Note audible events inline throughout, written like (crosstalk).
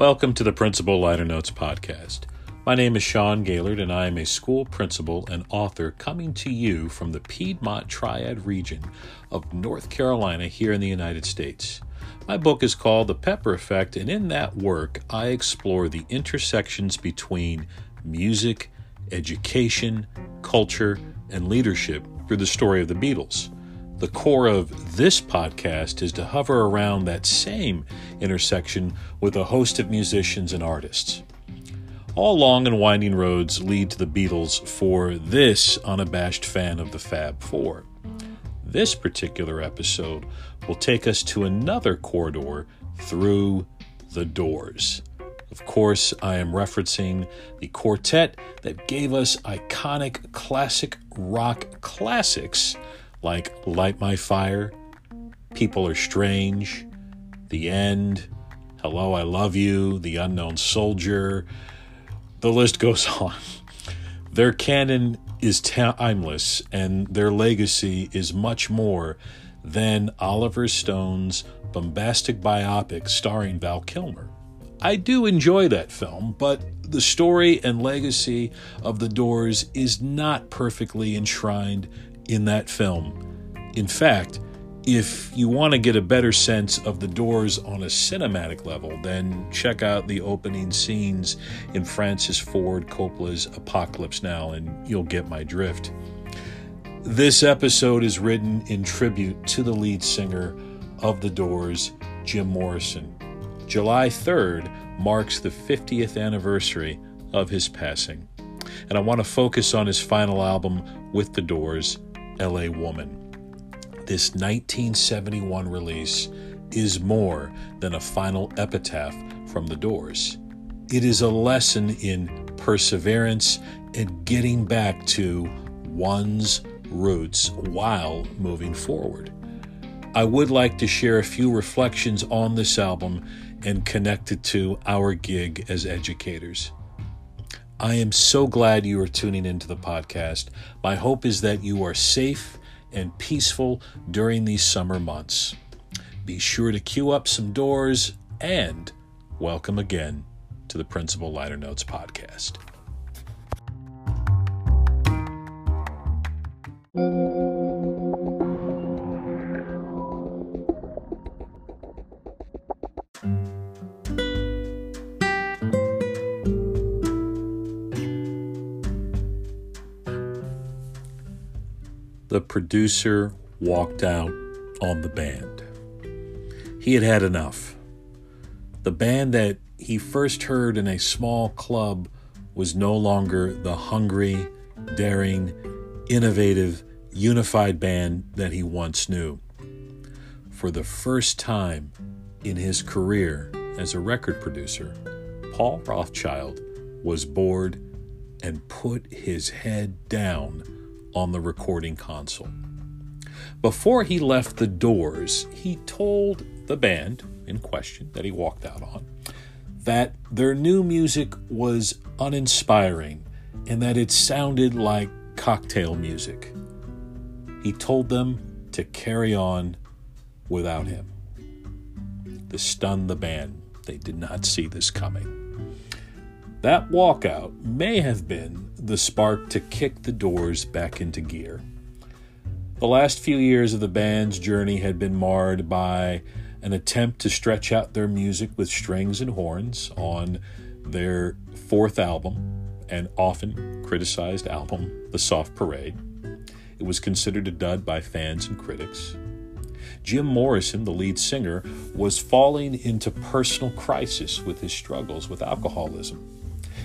Welcome to the Principal Liner Notes podcast. My name is Sean Gaylord, and I am a school principal and author coming to you from the Piedmont Triad region of North Carolina here in the United States. My book is called The Pepper Effect, and in that work, I explore the intersections between music, education, culture, and leadership through the story of the Beatles. The core of this podcast is to hover around that same intersection with a host of musicians and artists. All long and winding roads lead to the Beatles for this unabashed fan of the Fab Four. This particular episode will take us to another corridor through the doors. Of course, I am referencing the quartet that gave us iconic classic rock classics like Light My Fire, People Are Strange, The End, Hello, I Love You, The Unknown Soldier. The list goes (laughs) on. Their canon is timeless, and their legacy is much more than Oliver Stone's bombastic biopic starring Val Kilmer. I do enjoy that film, but the story and legacy of the Doors is not perfectly enshrined in that film. In fact, if you want to get a better sense of the doors on a cinematic level, then check out the opening scenes in Francis Ford Coppola's Apocalypse Now, and you'll get my drift. This episode is written in tribute to the lead singer of The Doors, Jim Morrison. July 3rd marks the 50th anniversary of his passing, and I want to focus on his final album with The Doors, LA Woman this 1971 release is more than a final epitaph from the doors. It is a lesson in perseverance and getting back to one's roots while moving forward. I would like to share a few reflections on this album and connect it to our gig as educators. I am so glad you are tuning into the podcast. My hope is that you are safe and peaceful during these summer months. Be sure to queue up some doors and welcome again to the Principal Liner Notes podcast. The producer walked out on the band. He had had enough. The band that he first heard in a small club was no longer the hungry, daring, innovative, unified band that he once knew. For the first time in his career as a record producer, Paul Rothchild was bored and put his head down on the recording console. Before he left the doors, he told the band in question that he walked out on that their new music was uninspiring and that it sounded like cocktail music. He told them to carry on without him. This stunned the band. They did not see this coming. That walkout may have been the spark to kick the doors back into gear. The last few years of the band's journey had been marred by an attempt to stretch out their music with strings and horns on their fourth album and often criticized album, The Soft Parade. It was considered a dud by fans and critics. Jim Morrison, the lead singer, was falling into personal crisis with his struggles with alcoholism.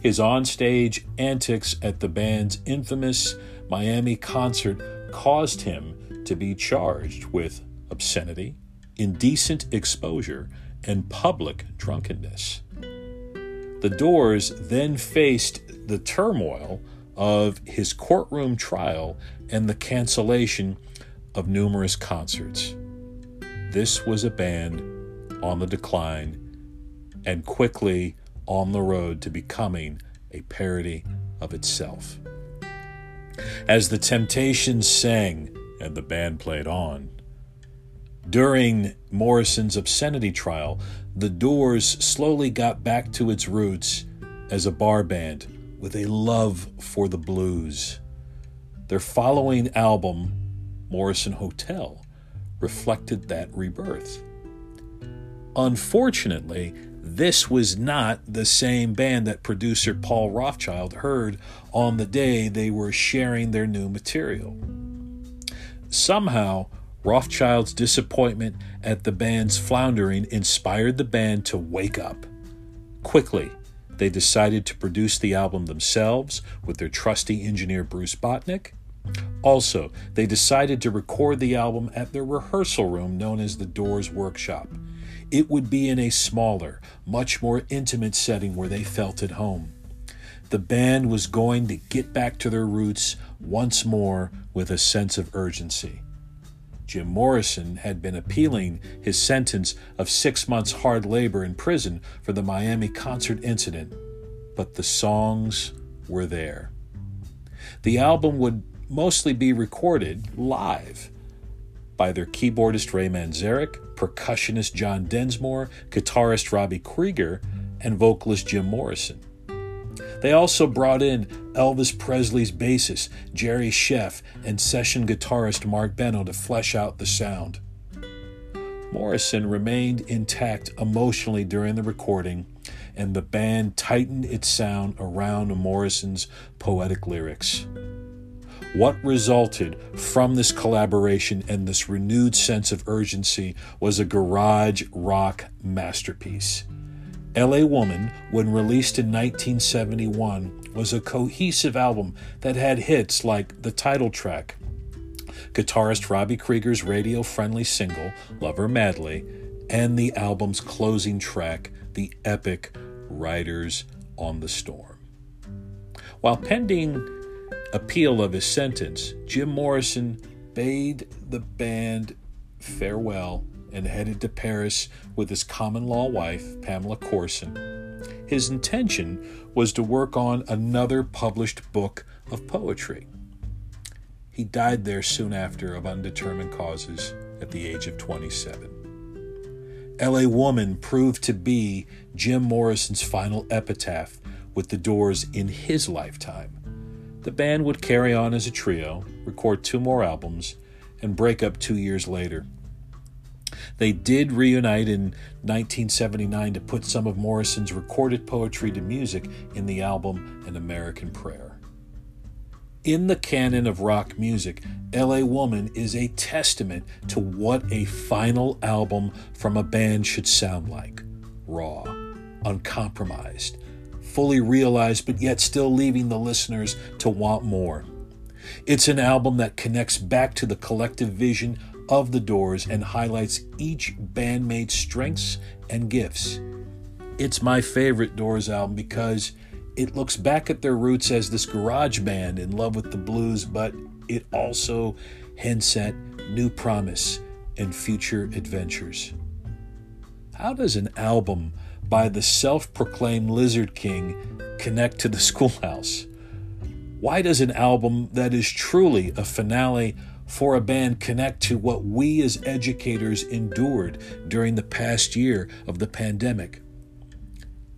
His onstage antics at the band's infamous Miami concert caused him to be charged with obscenity, indecent exposure, and public drunkenness. The Doors then faced the turmoil of his courtroom trial and the cancellation of numerous concerts. This was a band on the decline and quickly on the road to becoming a parody of itself. As the Temptations sang and the band played on, during Morrison's obscenity trial, The Doors slowly got back to its roots as a bar band with a love for the blues. Their following album, Morrison Hotel, reflected that rebirth. Unfortunately, this was not the same band that producer Paul Rothchild heard on the day they were sharing their new material. Somehow, Rothchild's disappointment at the band's floundering inspired the band to wake up. Quickly, they decided to produce the album themselves with their trusty engineer Bruce Botnick. Also, they decided to record the album at their rehearsal room known as the Doors Workshop. It would be in a smaller, much more intimate setting where they felt at home. The band was going to get back to their roots once more with a sense of urgency. Jim Morrison had been appealing his sentence of six months hard labor in prison for the Miami concert incident, but the songs were there. The album would mostly be recorded live by their keyboardist Ray Manzarek, percussionist John Densmore, guitarist Robbie Krieger, and vocalist Jim Morrison. They also brought in Elvis Presley's bassist, Jerry Scheff, and session guitarist Marc Benno to flesh out the sound. Morrison remained intact emotionally during the recording, and the band tightened its sound around Morrison's poetic lyrics. What resulted from this collaboration and this renewed sense of urgency was a garage rock masterpiece. LA Woman, when released in 1971, was a cohesive album that had hits like the title track, guitarist Robbie Krieger's radio friendly single, Love Her Madly, and the album's closing track, the epic Riders on the Storm. While pending appeal of his sentence, Jim Morrison bade the band farewell and headed to Paris with his common law wife, Pamela Courson. His intention was to work on another published book of poetry. He died there soon after of undetermined causes at the age of 27. LA Woman proved to be Jim Morrison's final epitaph with the Doors in his lifetime. The band would carry on as a trio, record two more albums, and break up two years later. They did reunite in 1979 to put some of Morrison's recorded poetry to music in the album An American Prayer. In the canon of rock music, LA Woman is a testament to what a final album from a band should sound like raw, uncompromised, fully realized, but yet still leaving the listeners to want more. It's an album that connects back to the collective vision of the Doors and highlights each bandmate's strengths and gifts. It's my favorite Doors album because it looks back at their roots as this garage band in love with the blues, but it also hints at new promise and future adventures. How does an album by the self proclaimed Lizard King connect to the (laughs) schoolhouse? Why does an album that is truly a finale for a band connect to what we as educators endured during the past year of the pandemic.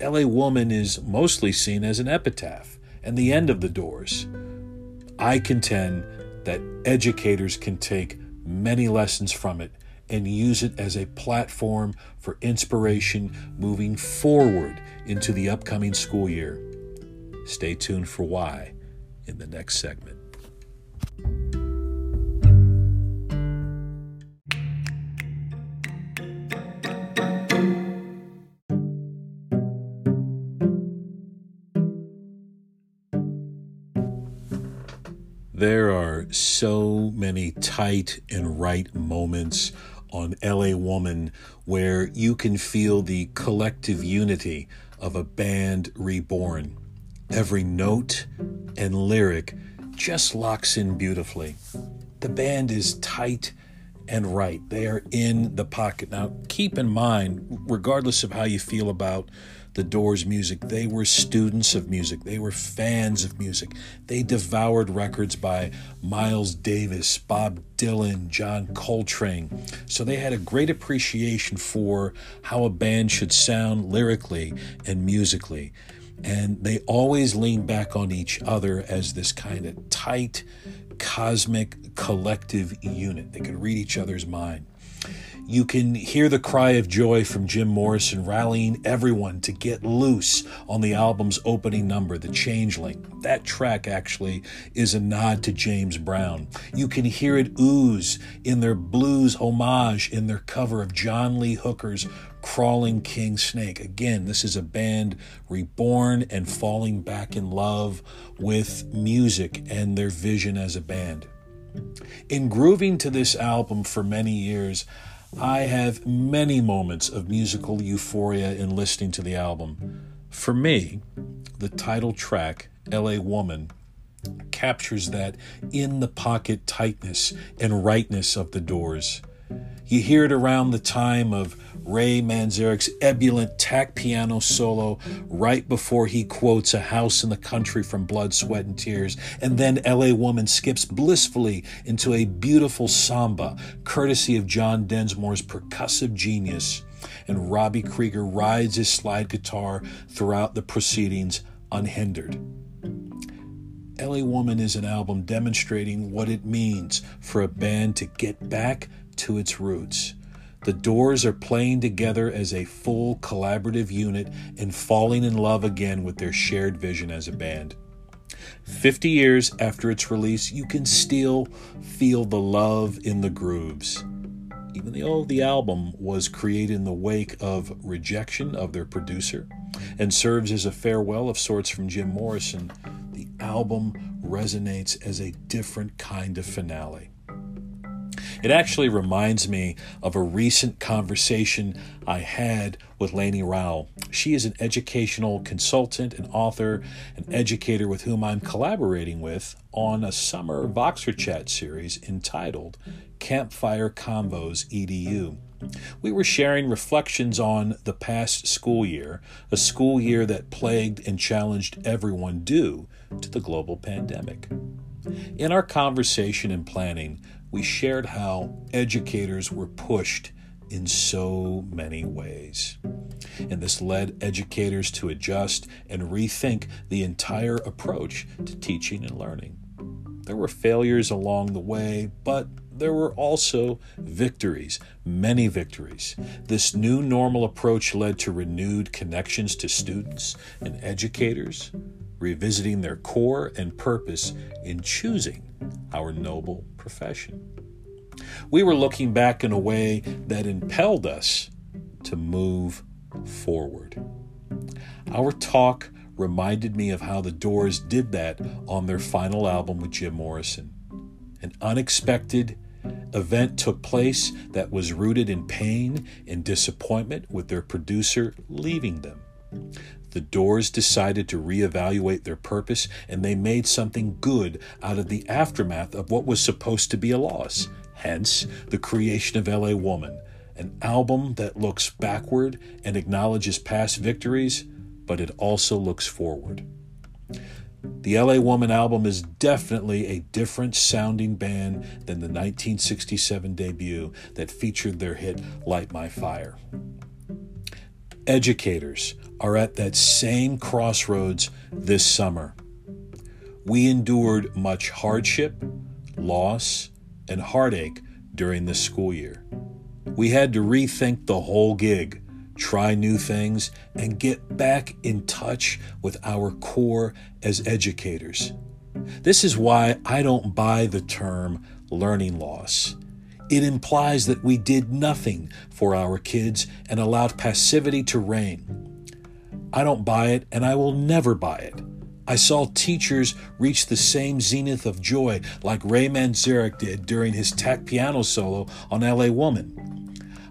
LA Woman is mostly seen as an epitaph and the end of the doors. I contend that educators can take many lessons from it and use it as a platform for inspiration moving forward into the upcoming school year. Stay tuned for why in the next segment. There are so many tight and right moments on LA Woman where you can feel the collective unity of a band reborn. Every note and lyric just locks in beautifully. The band is tight and right. They are in the pocket. Now, keep in mind, regardless of how you feel about the Doors music, they were students of music. They were fans of music. They devoured records by Miles Davis, Bob Dylan, John Coltrane. So they had a great appreciation for how a band should sound lyrically and musically. And they always leaned back on each other as this kind of tight, cosmic, collective unit. They could read each other's mind. You can hear the cry of joy from Jim Morrison rallying everyone to get loose on the album's opening number, The Changeling. That track actually is a nod to James Brown. You can hear it ooze in their blues homage in their cover of John Lee Hooker's Crawling King Snake. Again, this is a band reborn and falling back in love with music and their vision as a band. In grooving to this album for many years, I have many moments of musical euphoria in listening to the album. For me, the title track, LA Woman, captures that in the pocket tightness and rightness of the doors. You hear it around the time of Ray Manzarek's ebullient tack piano solo right before he quotes A House in the Country from Blood, Sweat, and Tears. And then LA Woman skips blissfully into a beautiful samba, courtesy of John Densmore's percussive genius. And Robbie Krieger rides his slide guitar throughout the proceedings unhindered. LA Woman is an album demonstrating what it means for a band to get back to its roots. The Doors are playing together as a full collaborative unit and falling in love again with their shared vision as a band. 50 years after its release, you can still feel the love in the grooves. Even though the album was created in the wake of rejection of their producer and serves as a farewell of sorts from Jim Morrison, the album resonates as a different kind of finale. It actually reminds me of a recent conversation I had with Lainie Rowell. She is an educational consultant, an author, an educator with whom I'm collaborating with on a summer Voxer Chat series entitled Campfire Convos EDU. We were sharing reflections on the past school year, a school year that plagued and challenged everyone due to the global pandemic. In our conversation and planning, we shared how educators were pushed in so many ways. And this led educators to adjust and rethink the entire approach to teaching and learning. There were failures along the way, but there were also victories, many victories. This new normal approach led to renewed connections to students and educators, revisiting their core and purpose in choosing our noble profession. We were looking back in a way that impelled us to move forward. Our talk reminded me of how the Doors did that on their final album with Jim Morrison. An unexpected event took place that was rooted in pain and disappointment with their producer leaving them. The Doors decided to reevaluate their purpose and they made something good out of the aftermath of what was supposed to be a loss. Hence, the creation of LA Woman, an album that looks backward and acknowledges past victories, but it also looks forward. The LA Woman album is definitely a different sounding band than the 1967 debut that featured their hit Light My Fire. Educators are at that same crossroads this summer. We endured much hardship, loss, and heartache during this school year. We had to rethink the whole gig, try new things, and get back in touch with our core as educators. This is why I don't buy the term learning loss. It implies that we did nothing for our kids and allowed passivity to reign. I don't buy it, and I will never buy it. I saw teachers reach the same zenith of joy like Ray Manzarek did during his tack piano solo on LA Woman.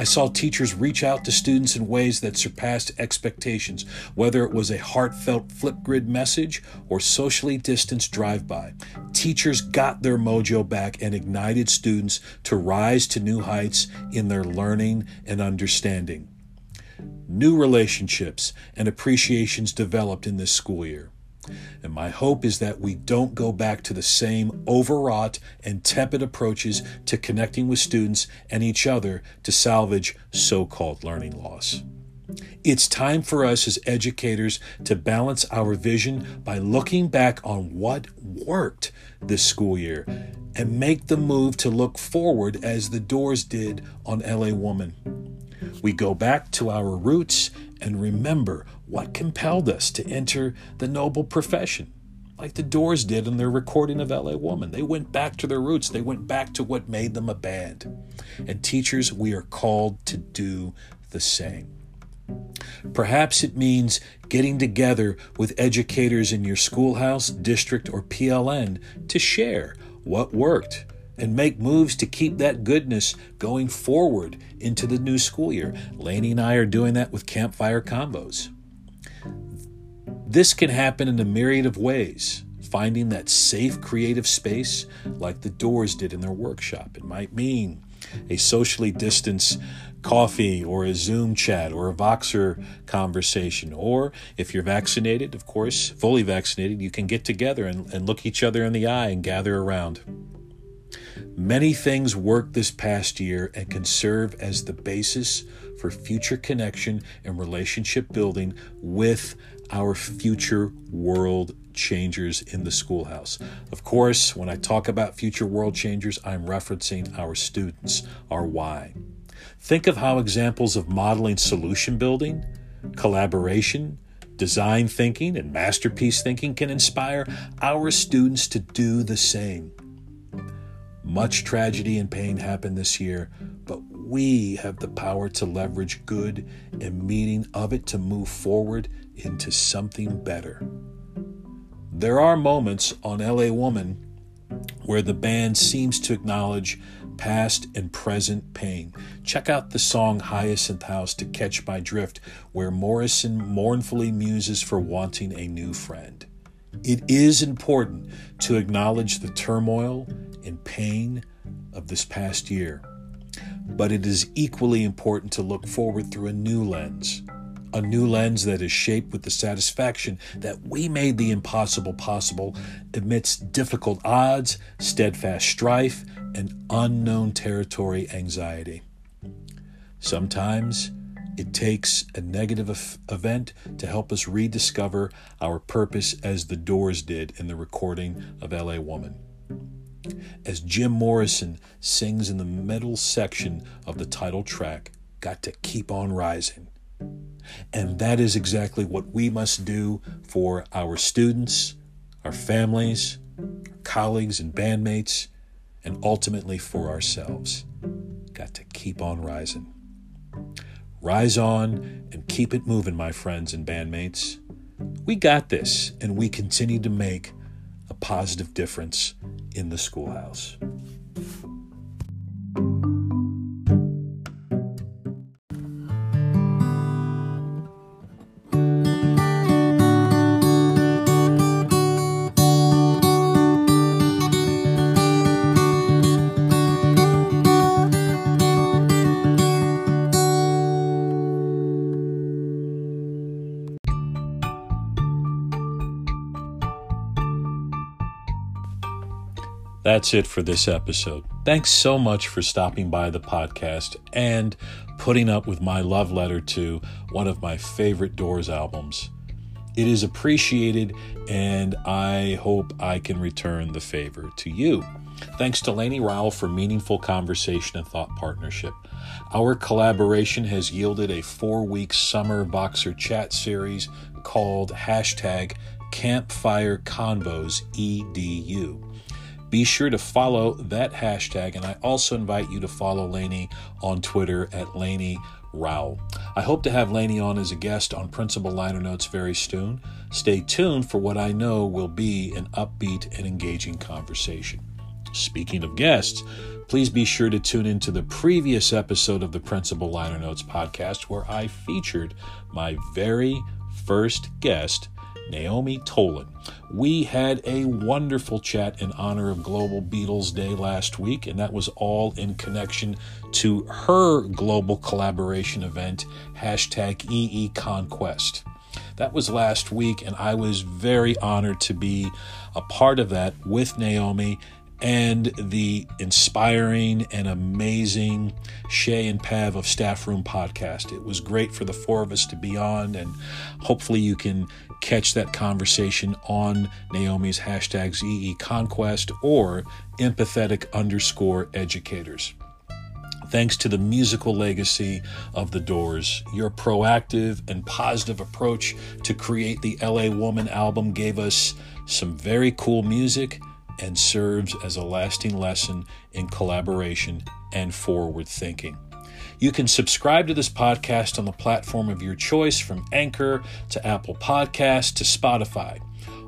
I saw teachers reach out to students in ways that surpassed expectations, whether it was a heartfelt Flipgrid message or socially distanced drive by. Teachers got their mojo back and ignited students to rise to new heights in their learning and understanding. New relationships and appreciations developed in this school year. And my hope is that we don't go back to the same overwrought and tepid approaches to connecting with students and each other to salvage so called learning loss. It's time for us as educators to balance our vision by looking back on what worked this school year and make the move to look forward as the doors did on LA Woman. We go back to our roots and remember what compelled us to enter the noble profession. Like the Doors did in their recording of LA Woman. They went back to their roots. They went back to what made them a band. And teachers, we are called to do the same. Perhaps it means getting together with educators in your schoolhouse, district, or PLN to share what worked and make moves to keep that goodness going forward into the new school year. Lainie and I are doing that with Campfire Convos. This can happen in a myriad of ways. Finding that safe creative space, like the Doors did in their workshop. It might mean a socially distanced coffee or a Zoom chat or a Voxer conversation. Or if you're vaccinated, of course, fully vaccinated, you can get together and, and look each other in the eye and gather around. Many things worked this past year and can serve as the basis for future connection and relationship building with our future world changers in the schoolhouse. Of course, when I talk about future world changers, I'm referencing our students, our why. Think of how examples of modeling solution building, collaboration, design thinking, and masterpiece thinking can inspire our students to do the same. Much tragedy and pain happened this year, but we have the power to leverage good and meaning of it to move forward into something better. There are moments on LA Woman where the band seems to acknowledge past and present pain. Check out the song Hyacinth House to catch my drift, where Morrison mournfully muses for wanting a new friend. It is important to acknowledge the turmoil and pain of this past year, but it is equally important to look forward through a new lens a new lens that is shaped with the satisfaction that we made the impossible possible amidst difficult odds, steadfast strife, and unknown territory anxiety. Sometimes it takes a negative event to help us rediscover our purpose, as the Doors did in the recording of LA Woman. As Jim Morrison sings in the middle section of the title track, Got to Keep On Rising. And that is exactly what we must do for our students, our families, our colleagues, and bandmates, and ultimately for ourselves. Got to keep on rising. Rise on and keep it moving, my friends and bandmates. We got this, and we continue to make positive difference in the schoolhouse. That's it for this episode. Thanks so much for stopping by the podcast and putting up with my love letter to one of my favorite Doors albums. It is appreciated, and I hope I can return the favor to you. Thanks to Lainie Rowell for meaningful conversation and thought partnership. Our collaboration has yielded a four week summer Voxer chat series called hashtag Campfire Convos EDU be sure to follow that hashtag. And I also invite you to follow Lainie on Twitter at Lainie. I hope to have Lainie on as a guest on Principal Liner Notes very soon. Stay tuned for what I know will be an upbeat and engaging conversation. Speaking of guests, Please be sure to tune into the previous episode of the Principal Liner Notes podcast where I featured my very first guest, Naomi Tolan. We had a wonderful chat in honor of Global Beatles Day last week, and that was all in connection to her global collaboration event, hashtag EE Conquest. That was last week, and I was very honored to be a part of that with Naomi and the inspiring and amazing Shay and Pav of Staff Room podcast. It was great for the four of us to be on, and hopefully you can catch that conversation on Naomi's hashtags EE Conquest or empathetic underscore educators. Thanks to the musical legacy of The Doors, your proactive and positive approach to create the LA Woman album gave us some very cool music and serves as a lasting lesson in collaboration and forward thinking. You can subscribe to this podcast on the platform of your choice from Anchor to Apple Podcasts to Spotify.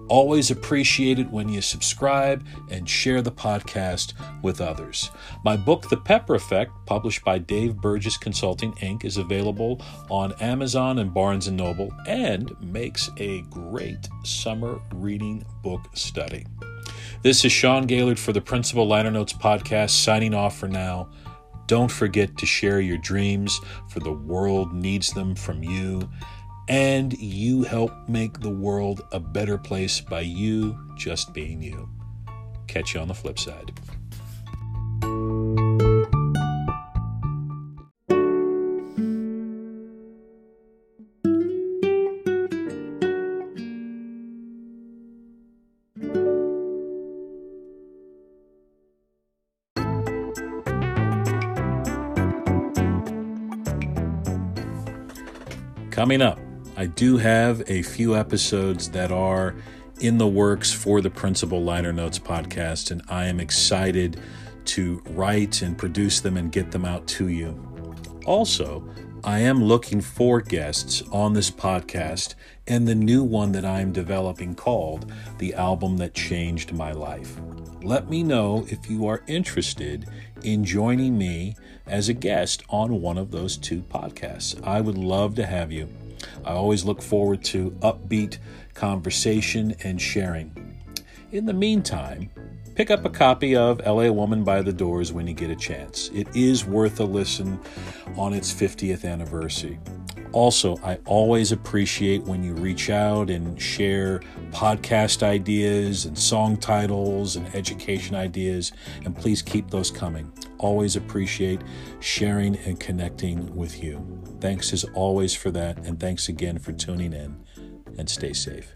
Always appreciate it when you subscribe and share the podcast with others. My book, The Pepper Effect, published by Dave Burgess Consulting Inc., is available on Amazon and Barnes & Noble and makes a great summer reading book study. This is Sean Gaylord for the Principal Liner Notes podcast, signing off for now. Don't forget to share your dreams, for the world needs them from you. And you help make the world a better place by you just being you. Catch you on the flip side. Coming up, I do have a few episodes that are in the works for the Principal Liner Notes podcast, and I am excited to write and produce them and get them out to you. Also, I am looking for guests on this podcast and the new one that I am developing called The Album That Changed My Life. Let me know if you are interested in joining me as a guest on one of those two podcasts. I would love to have you. I always look forward to upbeat conversation and sharing. In the meantime, pick up a copy of LA Woman by the Doors when you get a chance. It is worth a listen on its 50th anniversary. Also, I always appreciate when you reach out and share podcast ideas and song titles and education ideas, and please keep those coming. Always appreciate sharing and connecting with you. Thanks as always for that, and thanks again for tuning in, and stay safe.